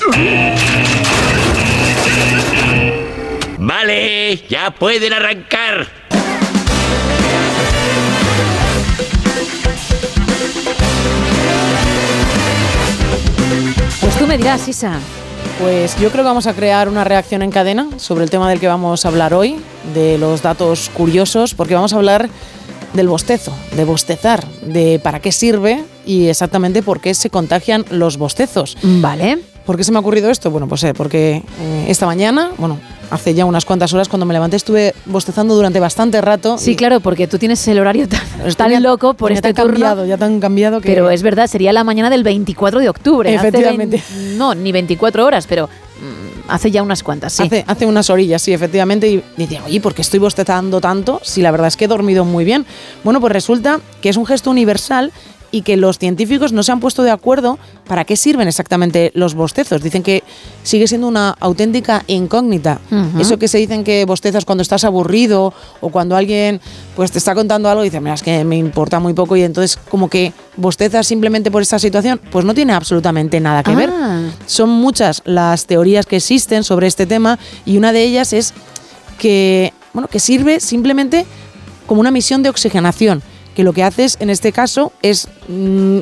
Vale, ya pueden arrancar. Pues tú me dirás, Isa. Pues yo creo que vamos a crear una reacción en cadena sobre el tema del que vamos a hablar hoy, de los datos curiosos, porque vamos a hablar del bostezo, de bostezar, de para qué sirve y exactamente por qué se contagian los bostezos. Vale. ¿Por qué se me ha ocurrido esto? Bueno, pues eh, porque eh, esta mañana, bueno, hace ya unas cuantas horas cuando me levanté estuve bostezando durante bastante rato. Sí, claro, porque tú tienes el horario tan, tan loco por este tan turno. cambiado, ya tan cambiado que Pero es verdad, sería la mañana del 24 de octubre. Efectivamente. no, ni 24 horas, pero mm, hace ya unas cuantas, sí. Hace, hace unas orillas, sí, efectivamente. Y dice, oye, ¿por qué estoy bostezando tanto? Si la verdad es que he dormido muy bien. Bueno, pues resulta que es un gesto universal y que los científicos no se han puesto de acuerdo para qué sirven exactamente los bostezos. Dicen que sigue siendo una auténtica incógnita. Eso que se dicen que bostezas cuando estás aburrido o cuando alguien pues te está contando algo y dices, mira, es que me importa muy poco y entonces como que bostezas simplemente por esta situación, pues no tiene absolutamente nada que ver. Ah. Son muchas las teorías que existen sobre este tema y una de ellas es que, bueno, que sirve simplemente como una misión de oxigenación, que lo que haces en este caso es mm,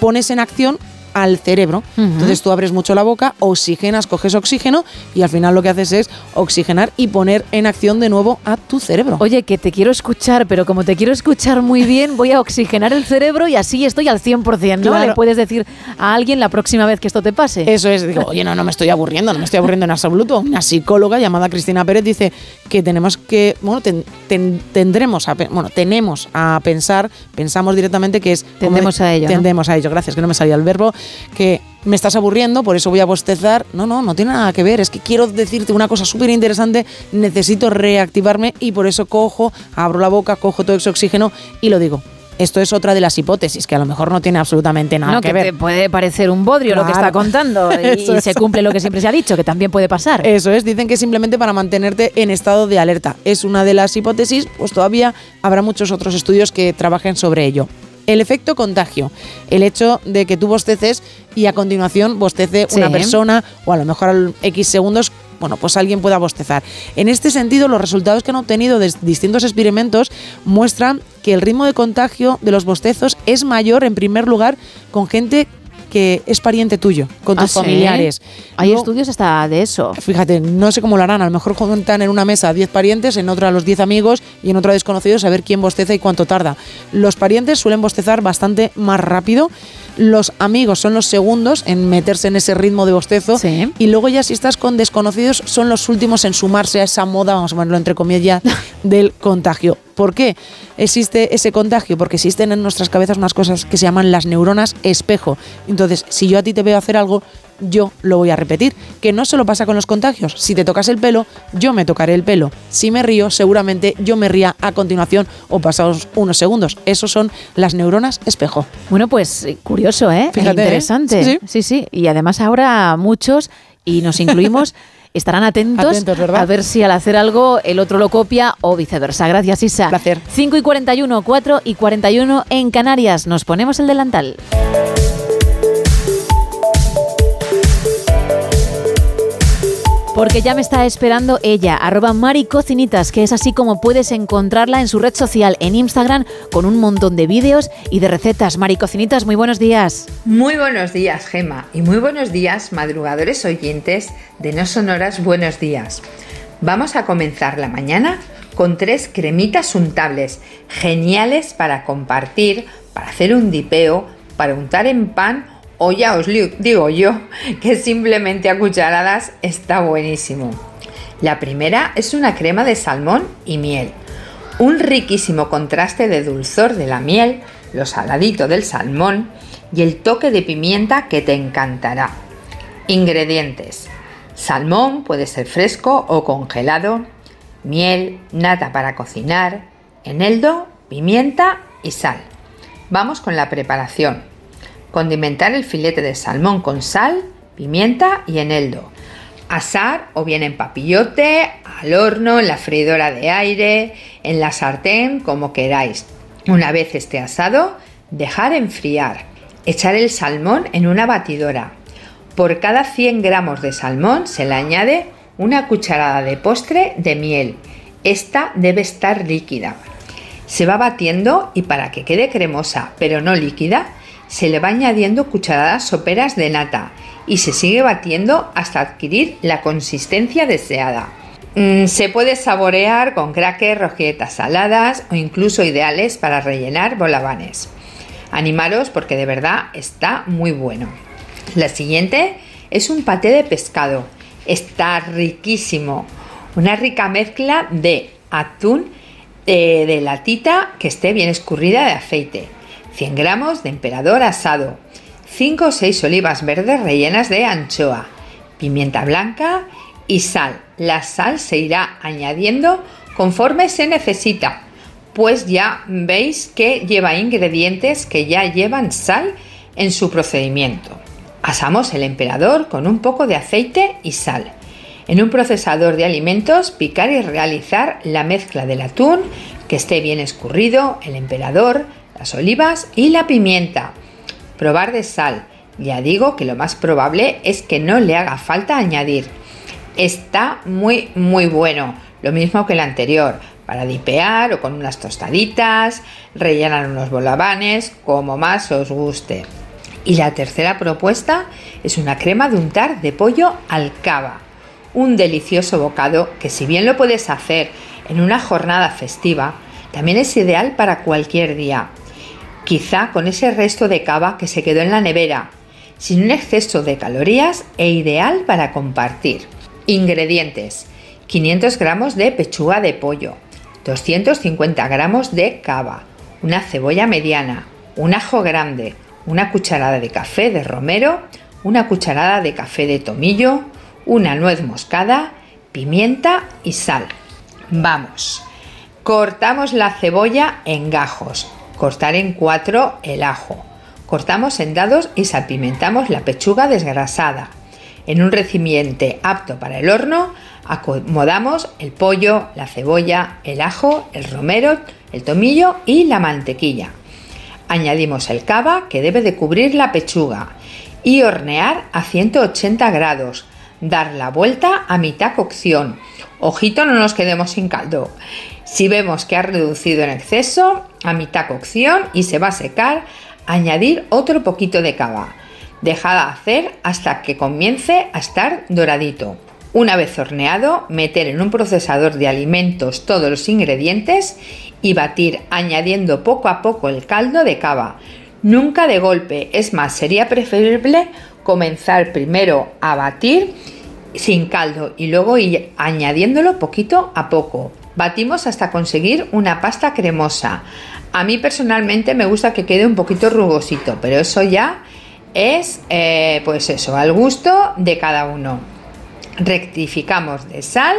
pones en acción al cerebro. Entonces tú abres mucho la boca, oxigenas, coges oxígeno y al final lo que haces es oxigenar y poner en acción de nuevo a tu cerebro. Oye, que te quiero escuchar, pero como te quiero escuchar muy bien, voy a oxigenar el cerebro y así estoy al 100%, ¿no? Claro. Le puedes decir a alguien la próxima vez que esto te pase. Eso es, digo, oye, no, no me estoy aburriendo, no me estoy aburriendo en absoluto. Una psicóloga llamada Cristina Pérez dice que tenemos que, bueno, ten- ten- tendremos a, bueno, tenemos a pensar, pensamos directamente que es... Tendemos de- a ello, ¿no? Tendemos a ello, gracias, que no me salía el verbo, que me estás aburriendo, por eso voy a bostezar. No, no, no tiene nada que ver, es que quiero decirte una cosa súper interesante, necesito reactivarme y por eso cojo, abro la boca, cojo todo ese oxígeno y lo digo. Esto es otra de las hipótesis, que a lo mejor no tiene absolutamente nada no, que, que, ver. te puede parecer un bodrio lo que está contando <laughs> y es. se cumple lo que siempre se ha dicho, que también puede pasar. Eso es, dicen que simplemente para mantenerte en estado de alerta. Es una de las hipótesis, pues todavía habrá muchos otros estudios que trabajen sobre ello. El efecto contagio, el hecho de que tú bosteces y a continuación bostece Sí. una persona o a lo mejor al X segundos, bueno, pues alguien pueda bostezar. En este sentido, los resultados que han obtenido de distintos experimentos muestran que el ritmo de contagio de los bostezos es mayor en primer lugar con gente que es pariente tuyo, con ¿Ah, tus sí? familiares. Hay estudios hasta de eso. Fíjate, no sé cómo lo harán. A lo mejor juntan en una mesa a 10 parientes, en otra a los 10 amigos y en otra a desconocidos a ver quién bosteza y cuánto tarda. Los parientes suelen bostezar bastante más rápido. Los amigos son los segundos en meterse en ese ritmo de bostezo. Y luego ya si estás con desconocidos son los últimos en sumarse a esa moda, vamos a ponerlo entre comillas, <laughs> del contagio. ¿Por qué existe ese contagio? Porque existen en nuestras cabezas unas cosas que se llaman las neuronas espejo. Entonces, si yo a ti te veo hacer algo, yo lo voy a repetir. Que no solo pasa con los contagios. Si te tocas el pelo, yo me tocaré el pelo. Si me río, seguramente yo me ría a continuación o pasados unos segundos. Esos son las neuronas espejo. Bueno, pues eh, curioso, ¿eh? Fíjate, ¿eh? Interesante. Sí, sí, sí. Y además ahora muchos, y nos incluimos, <laughs> estarán atentos, a ver si al hacer algo el otro lo copia o viceversa. Gracias, Isa. Placer. 5 y 41, 4 y 41 en Canarias. Nos ponemos el delantal. Porque ya me está esperando ella, arroba Mari Cocinitas, que es así como puedes encontrarla en su red social, en Instagram, con un montón de vídeos y de recetas. Mari Cocinitas, muy buenos días. Muy buenos días, Gema, y muy buenos días, madrugadores oyentes de No Sonoras Buenos Días. Vamos a comenzar la mañana con tres cremitas untables, geniales para compartir, para hacer un dipeo, para untar en pan o ya os digo yo que simplemente a cucharadas está buenísimo. La primera es una crema de salmón y miel. Un riquísimo contraste de dulzor de la miel, lo saladito del salmón y el toque de pimienta que te encantará. Ingredientes. Salmón puede ser fresco o congelado, miel, nata para cocinar, eneldo, pimienta y sal. Vamos con la preparación. Condimentar el filete de salmón con sal, pimienta y eneldo. Asar o bien en papillote, al horno, en la freidora de aire, en la sartén, como queráis. Una vez esté asado, dejar enfriar. Echar el salmón en una batidora. Por cada 100 gramos de salmón se le añade una cucharada de postre de miel. Esta debe estar líquida. Se va batiendo y para que quede cremosa pero no líquida, se le va añadiendo cucharadas soperas de nata y se sigue batiendo hasta adquirir la consistencia deseada. Mm, se puede saborear con crackers, rosquilletas saladas o incluso ideales para rellenar bolabanes. Animaros porque de verdad está muy bueno. La siguiente es un paté de pescado. Está riquísimo. Una rica mezcla de atún eh, de latita que esté bien escurrida de aceite. 100 gramos de emperador asado. 5 o 6 olivas verdes rellenas de anchoa. Pimienta blanca y sal. La sal se irá añadiendo conforme se necesita, pues ya veis que lleva ingredientes que ya llevan sal en su procedimiento. Asamos el emperador con un poco de aceite y sal. En un procesador de alimentos, picar y realizar la mezcla del atún, que esté bien escurrido, el emperador, las olivas y la pimienta. Probar de sal. Ya digo que lo más probable es que no le haga falta añadir. Está muy muy bueno, lo mismo que el anterior, para dipear o con unas tostaditas, rellenar unos bolabanes, como más os guste. Y la tercera propuesta es una crema de untar de pollo al cava. Un delicioso bocado que si bien lo puedes hacer en una jornada festiva, también es ideal para cualquier día. Quizá con ese resto de cava que se quedó en la nevera, sin un exceso de calorías e ideal para compartir. Ingredientes. 500 gramos de pechuga de pollo, 250 gramos de cava, una cebolla mediana, un ajo grande, una cucharada de café de romero, una cucharada de café de tomillo, una nuez moscada, pimienta y sal. Vamos. Cortamos la cebolla en gajos, Cortar en cuatro el ajo. Cortamos en dados y salpimentamos la pechuga desgrasada. En un recipiente apto para el horno, acomodamos el pollo, la cebolla, el ajo, el romero, el tomillo y la mantequilla. Añadimos el cava que debe de cubrir la pechuga y hornear a 180 grados. Dar la vuelta a mitad cocción. Ojito, no nos quedemos sin caldo. Si vemos que ha reducido en exceso, a mitad cocción y se va a secar, añadir otro poquito de cava. Dejada hacer hasta que comience a estar doradito. Una vez horneado, meter en un procesador de alimentos todos los ingredientes y batir añadiendo poco a poco el caldo de cava. Nunca de golpe, es más, sería preferible comenzar primero a batir sin caldo y luego ir añadiéndolo poquito a poco. Batimos hasta conseguir una pasta cremosa. A mí personalmente me gusta que quede un poquito rugosito, pero eso ya es, eh, pues eso, al gusto de cada uno. Rectificamos de sal,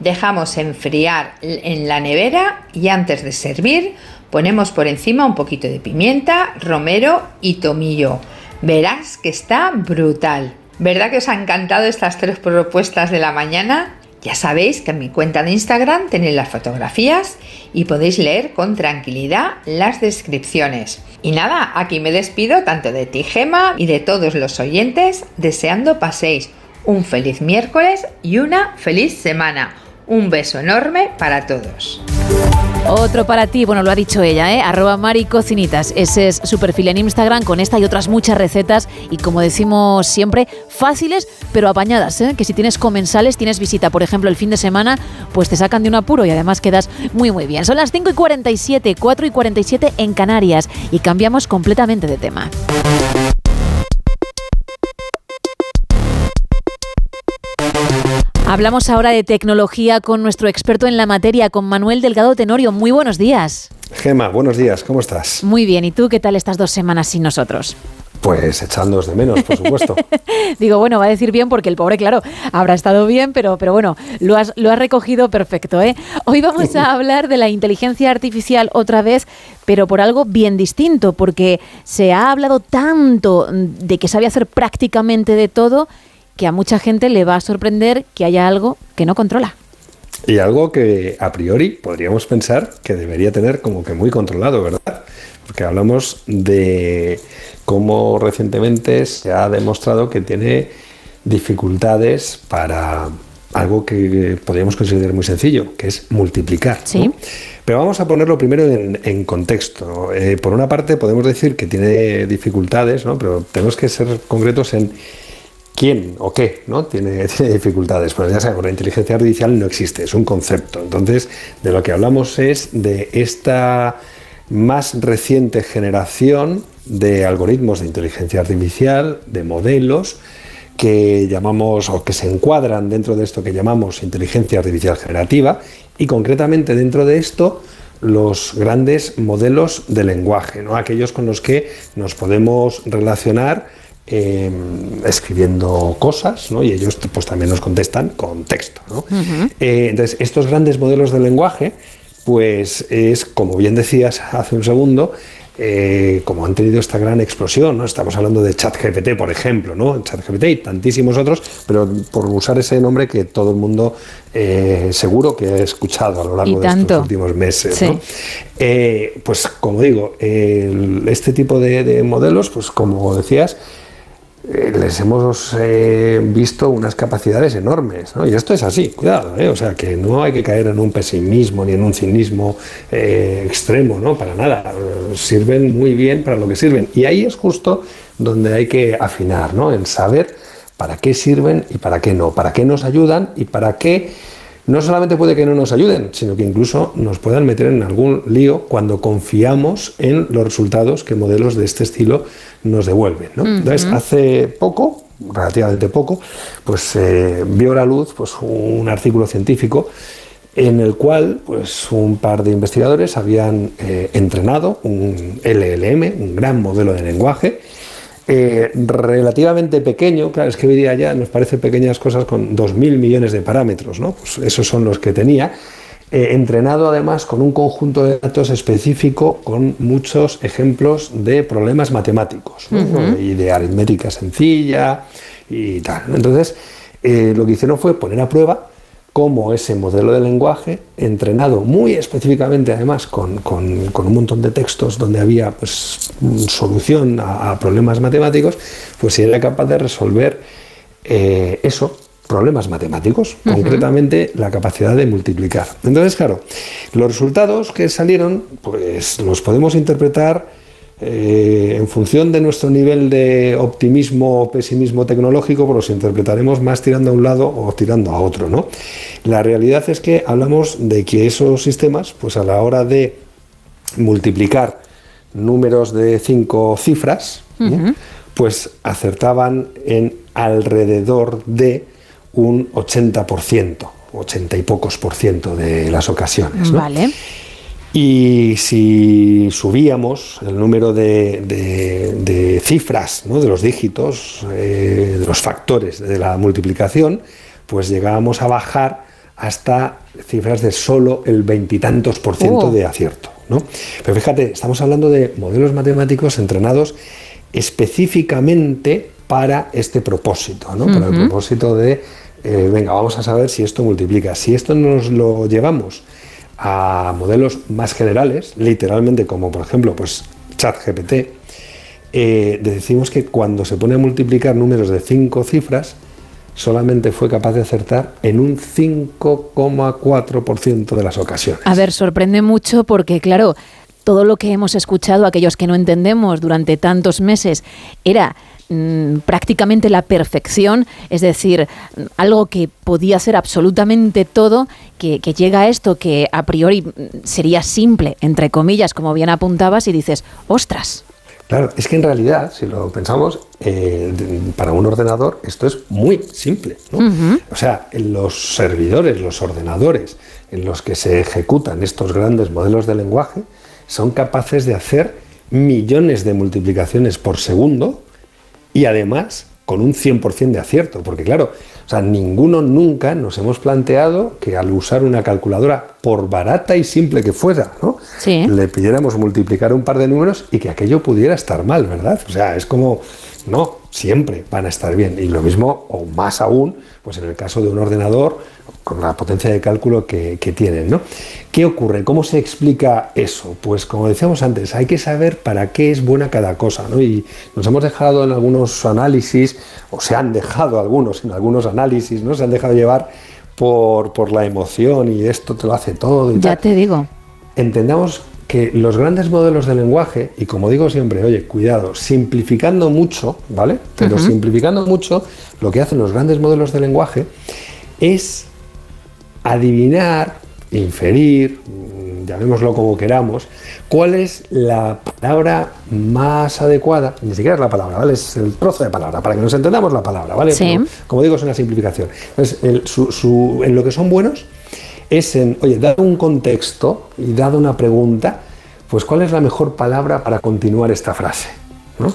dejamos enfriar en la nevera y antes de servir ponemos por encima un poquito de pimienta, romero y tomillo. Verás que está brutal. ¿Verdad que os han encantado estas tres propuestas de la mañana? Ya sabéis que en mi cuenta de Instagram tenéis las fotografías y podéis leer con tranquilidad las descripciones. Y nada, aquí me despido tanto de ti, Gema, y de todos los oyentes, deseando paséis un feliz miércoles y una feliz semana. Un beso enorme para todos. Otro para ti, bueno, lo ha dicho ella, ¿eh? Arroba Mari Cocinitas. Ese es su perfil en Instagram con esta y otras muchas recetas y como decimos siempre, fáciles pero apañadas, ¿eh? Que si tienes comensales, tienes visita, por ejemplo, el fin de semana, pues te sacan de un apuro y además quedas muy muy bien. Son las 5 y 47, 4 y 47 en Canarias y cambiamos completamente de tema. Hablamos ahora de tecnología con nuestro experto en la materia, con Manuel Delgado Tenorio. Muy buenos días. Gema, buenos días, ¿cómo estás? Muy bien, ¿y tú qué tal estas dos semanas sin nosotros? Pues echándoos de menos, por supuesto. <laughs> Digo, bueno, va a decir bien porque el pobre, claro, habrá estado bien, pero, pero bueno, lo has, lo has recogido perfecto. ¿eh? Hoy vamos a <laughs> hablar de la inteligencia artificial otra vez, pero por algo bien distinto, porque se ha hablado tanto de que sabe hacer prácticamente de todo que a mucha gente le va a sorprender que haya algo que no controla. Y algo que a priori podríamos pensar que debería tener como que muy controlado, ¿verdad? Porque hablamos de cómo recientemente se ha demostrado que tiene dificultades para algo que podríamos considerar muy sencillo, que es multiplicar. Sí. Pero vamos a ponerlo primero en, contexto. Eh, por una parte podemos decir que tiene dificultades, ¿no? pero tenemos que ser concretos en quién o qué ¿no? tiene, <laughs> dificultades. Pero ya sabemos, la inteligencia artificial no existe, es un concepto. Entonces, de lo que hablamos es de esta más reciente generación de algoritmos de inteligencia artificial, de modelos, que llamamos o que se encuadran dentro de esto que llamamos inteligencia artificial generativa y concretamente dentro de esto los grandes modelos de lenguaje, ¿no? aquellos con los que nos podemos relacionar Em, escribiendo cosas, ¿no? y ellos pues también nos contestan con texto. ¿no? Eh, entonces, estos grandes modelos de lenguaje, pues es, como bien decías hace un segundo, eh, como han tenido esta gran explosión, ¿no? Estamos hablando de ChatGPT, por ejemplo, ¿no? ChatGPT y tantísimos otros, pero por usar ese nombre que todo el mundo eh, seguro que ha escuchado a lo largo de estos últimos meses. pues como digo, este tipo de modelos, pues como decías, eh, les hemos eh, visto unas capacidades enormes, ¿no? Y esto es así, cuidado, ¿eh? o sea, que no hay que caer en un pesimismo ni en un cinismo extremo, ¿no? Para nada, sirven muy bien para lo que sirven. Y ahí es justo donde hay que afinar, ¿no? En saber para qué sirven y para qué no, para qué nos ayudan y para qué no solamente puede que no nos ayuden, sino que incluso nos puedan meter en algún lío cuando confiamos en los resultados que modelos de este estilo nos devuelven. Entonces, hace poco, relativamente poco, pues eh, vio la luz pues, un artículo científico en el cual pues, un par de investigadores habían eh, entrenado un LLM, un gran modelo de lenguaje, eh, relativamente pequeño, claro, es que hoy día ya nos parece pequeñas cosas con 2.000 millones de parámetros, ¿no? Pues esos son los que tenía. eh, entrenado además con un conjunto de datos específico con muchos ejemplos de problemas matemáticos y de aritmética sencilla y tal. Entonces, eh, lo que hicieron fue poner a prueba cómo ese modelo de lenguaje, entrenado muy específicamente además con, con- con un montón de textos donde había pues, solución a, a problemas matemáticos, pues si era capaz de resolver eh, eso, problemas matemáticos, concretamente la capacidad de multiplicar. Entonces, claro, los resultados que salieron, pues los podemos interpretar eh, en función de nuestro nivel de optimismo o pesimismo tecnológico, pues los interpretaremos más tirando a un lado o tirando a otro, ¿no? La realidad es que hablamos de que esos sistemas, pues a la hora de multiplicar números de cinco cifras, pues acertaban en alrededor de un 80%, 80 y pocos por ciento de las ocasiones. ¿no? Vale. Y si subíamos el número de, de- de cifras, ¿no? de los dígitos, eh, de los factores de la multiplicación, pues llegábamos a bajar hasta cifras de solo el veintitantos por ciento Oh. de acierto. ¿no? Pero fíjate, estamos hablando de modelos matemáticos entrenados específicamente para este propósito, ¿no? para el propósito de, eh, venga, vamos a saber si esto multiplica. Si esto nos lo llevamos a modelos más generales, literalmente como por ejemplo pues ChatGPT, eh, decimos que cuando se pone a multiplicar números de cinco cifras, solamente fue capaz de acertar en un 5,4% de las ocasiones. A ver, sorprende mucho porque, claro, todo lo que hemos escuchado, aquellos que no entendemos durante tantos meses, era mm, prácticamente la perfección, es decir, algo que podía ser absolutamente todo, que, que llega a esto que a priori sería simple, entre comillas, como bien apuntabas, y dices, ostras. Claro, es que en realidad, si lo pensamos, eh, para un ordenador esto es muy simple. O sea, en los servidores, los ordenadores en los que se ejecutan estos grandes modelos de lenguaje son capaces de hacer millones de multiplicaciones por segundo y además con un 100% de acierto, porque claro, o sea, ninguno nunca nos hemos planteado que al usar una calculadora, por barata y simple que fuera, ¿no? Sí. le pidiéramos multiplicar un par de números y que aquello pudiera estar mal, ¿verdad? O sea, es como, no, siempre van a estar bien. Y lo mismo, o más aún, pues en el caso de un ordenador, con la potencia de cálculo que, que tienen, ¿no? ¿Qué ocurre? ¿Cómo se explica eso? Pues como decíamos antes, hay que saber para qué es buena cada cosa, ¿no? Y nos hemos dejado en algunos análisis, o se han dejado algunos en algunos análisis, ¿no? Se han dejado llevar por, por la emoción y esto te lo hace todo y Ya tal te digo. entendamos que los grandes modelos de lenguaje, y como digo siempre, oye, cuidado, simplificando mucho, ¿vale? Pero simplificando mucho, lo que hacen los grandes modelos de lenguaje es adivinar, inferir, mm, llamémoslo como queramos, cuál es la palabra más adecuada, ni siquiera es la palabra, ¿vale? Es el trozo de palabra, para que nos entendamos la palabra, ¿vale? Sí. Pero, como digo, es una simplificación. Entonces, el- su- su- en lo que son buenos es en, oye, dado un contexto y dado una pregunta, pues cuál es la mejor palabra para continuar esta frase, ¿no?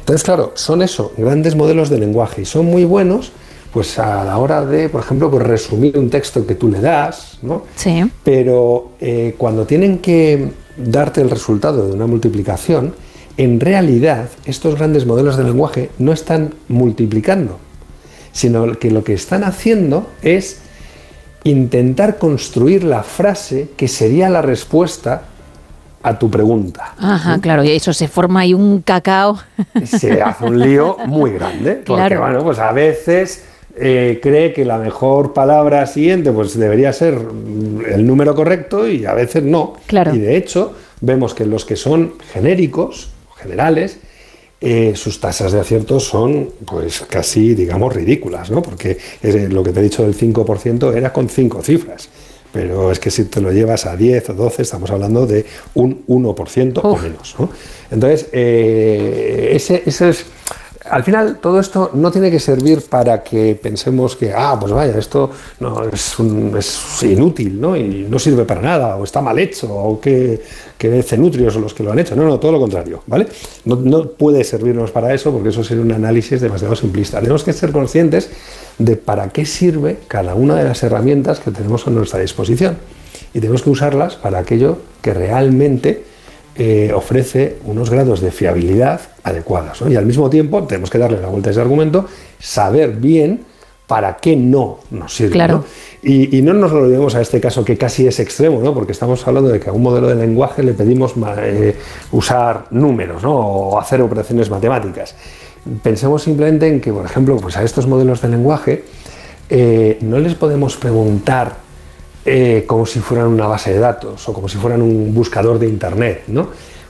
Entonces, claro, son eso, grandes modelos de lenguaje y son muy buenos, pues a la hora de, por ejemplo, pues resumir un texto que tú le das, ¿no? Sí. Pero eh, cuando tienen que darte el resultado de una multiplicación, en realidad estos grandes modelos de lenguaje no están multiplicando, sino que lo que están haciendo es intentar construir la frase que sería la respuesta a tu pregunta. Ajá, claro, y eso se forma ahí un cacao. Se hace un lío muy grande, porque Claro. bueno, pues a veces eh, cree que la mejor palabra siguiente pues debería ser mm, el número correcto y a veces no. Claro. Y de hecho, vemos que los que son genéricos, generales, eh, sus tasas de acierto son pues casi, digamos, ridículas, ¿no? Porque eh, lo que te he dicho del 5% era con cinco cifras. Pero es que si te lo llevas a 10 o 12, estamos hablando de un 1% o menos. ¿no? Entonces, eh, ese, ese es al final, todo esto no tiene que servir para que pensemos que, ah, pues vaya, esto no, es, inútil, ¿no? Y no sirve para nada, o está mal hecho, o que, que cenutrios son los que lo han hecho. No, no, todo lo contrario, ¿vale? No, no puede servirnos para eso, porque eso sería un análisis demasiado simplista. Tenemos que ser conscientes de para qué sirve cada una de las herramientas que tenemos a nuestra disposición. Y tenemos que usarlas para aquello que realmente eh, ofrece unos grados de fiabilidad adecuados. ¿no? Y al mismo tiempo tenemos que darle la vuelta a ese argumento, saber bien para qué no nos sirve. Claro. ¿no? Y, y no nos olvidemos a este caso que casi es extremo, ¿no? porque estamos hablando de que a un modelo de lenguaje le pedimos eh, usar números ¿no? o hacer operaciones matemáticas. Pensemos simplemente en que, por ejemplo, pues a estos modelos de lenguaje eh, no les podemos preguntar eh, como si fueran una base de datos o como si fueran un buscador de Internet, ¿no?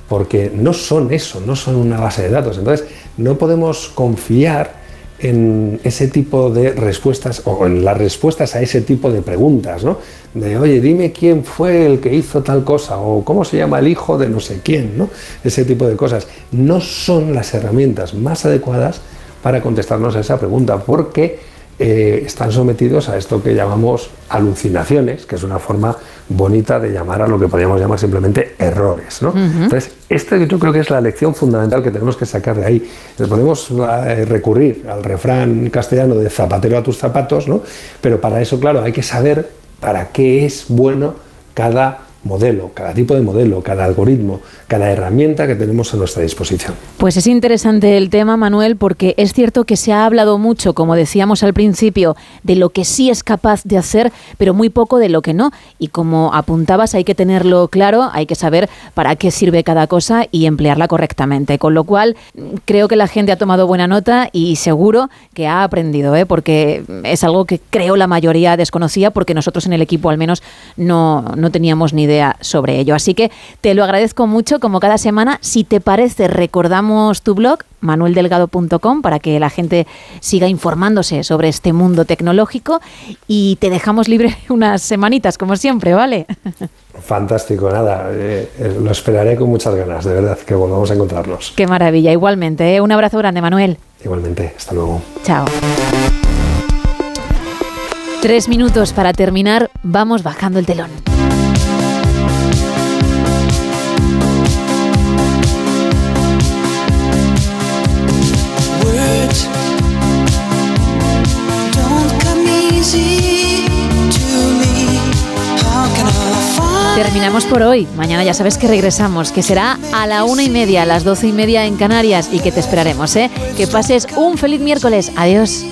Porque no son eso, no son una base de datos. Entonces, no podemos confiar en ese tipo de respuestas o en las respuestas a ese tipo de preguntas, ¿no? De, oye, dime quién fue el que hizo tal cosa o cómo se llama el hijo de no sé quién, ¿no? Ese tipo de cosas. No son las herramientas más adecuadas para contestarnos a esa pregunta porque eh, están sometidos a esto que llamamos alucinaciones, que es una forma bonita de llamar a lo que podríamos llamar simplemente errores. ¿no? Entonces, este yo creo que es la lección fundamental que tenemos que sacar de ahí. Podemos eh, recurrir al refrán castellano de zapatero a tus zapatos, ¿no? pero para eso, claro, hay que saber para qué es bueno cada modelo, cada tipo de modelo, cada algoritmo, cada herramienta que tenemos a nuestra disposición. Pues es interesante el tema, Manuel, porque es cierto que se ha hablado mucho, como decíamos al principio, de lo que sí es capaz de hacer, pero muy poco de lo que no. Y como apuntabas, hay que tenerlo claro, hay que saber para qué sirve cada cosa y emplearla correctamente. Con lo cual, creo que la gente ha tomado buena nota y seguro que ha aprendido, ¿eh? porque es algo que creo la mayoría desconocía, porque nosotros en el equipo al menos no, no teníamos ni idea sobre ello. Así que te lo agradezco mucho, como cada semana. Si te parece, recordamos tu blog, manueldelgado.com, para que la gente siga informándose sobre este mundo tecnológico y te dejamos libre <laughs> unas semanitas, como siempre, ¿vale? <laughs> Fantástico, nada, eh, eh, lo esperaré con muchas ganas, de verdad, que volvamos a encontrarnos. Qué maravilla, igualmente. ¿eh? Un abrazo grande, Manuel. Igualmente, hasta luego. Chao. Tres minutos para terminar, vamos bajando el telón. Terminamos por hoy. Mañana ya sabes que regresamos, que será a la una y media, a las doce y media en Canarias y que te esperaremos, ¿eh? Que pases un feliz miércoles. Adiós.